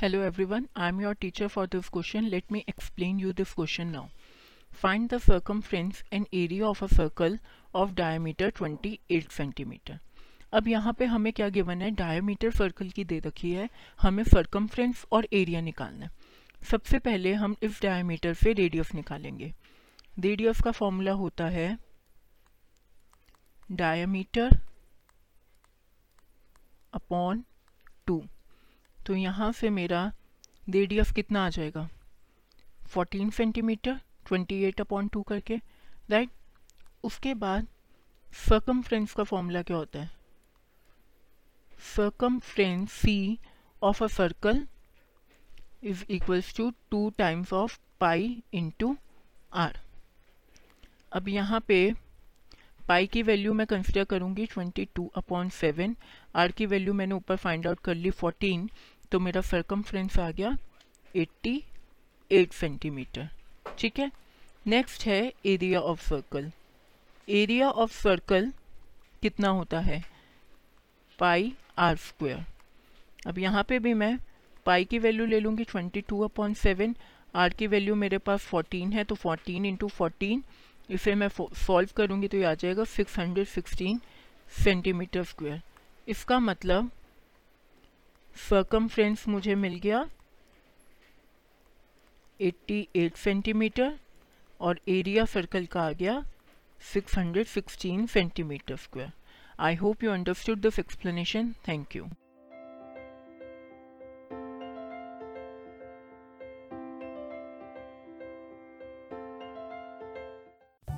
Hello everyone I am your teacher for this question let me explain you this question now find the circumference and area of a circle of diameter twenty eight centimetre अब यहाँ पर हमें क्या given है? Dia metre circle की दे रखी है। हमें सर्कम फ्रेंड्स और एरिया निकालना है। सबसे पहले हम इस डाया मीटर से रेडियस निकालेंगे। रेडियस का फॉर्मूला होता है डाया मीटर अपॉन टू तो यहाँ से मेरा रेडियस कितना आ जाएगा? 14 सेंटीमीटर 28 अपॉन टू करके राइट उसके बाद सर्कमफ्रेंस का फॉर्मूला क्या होता है? सकम circumference C of a circle is equals to 2 times of pi into r अब यहाँ पे पाई की वैल्यू मैं कंसिडर करूँगी 22 टू अपॉन सेवन आर की वैल्यू मैंने ऊपर फाइंड आउट कर ली 14 तो मेरा सर्कमफ्रेंस आ गया 88 सेंटीमीटर ठीक है? नेक्स्ट है area of circle area of circle कितना होता है? पाई आर स्क्वेयर अब यहाँ पे भी मैं पाई की वैल्यू ले लूँगी 22 टू अपॉन सेवन आर की वैल्यू मेरे पास 14 है तो 14 इंटू फोर्टीन इसे मैं सॉल्व करूँगी तो ये आ जाएगा 616 सेंटीमीटर स्क्वेयर इसका मतलब सर्कमफ्रेंस मुझे मिल गया 88 सेंटीमीटर और एरिया सर्कल का आ गया 616 centimetre square I hope you understood this explanation thank you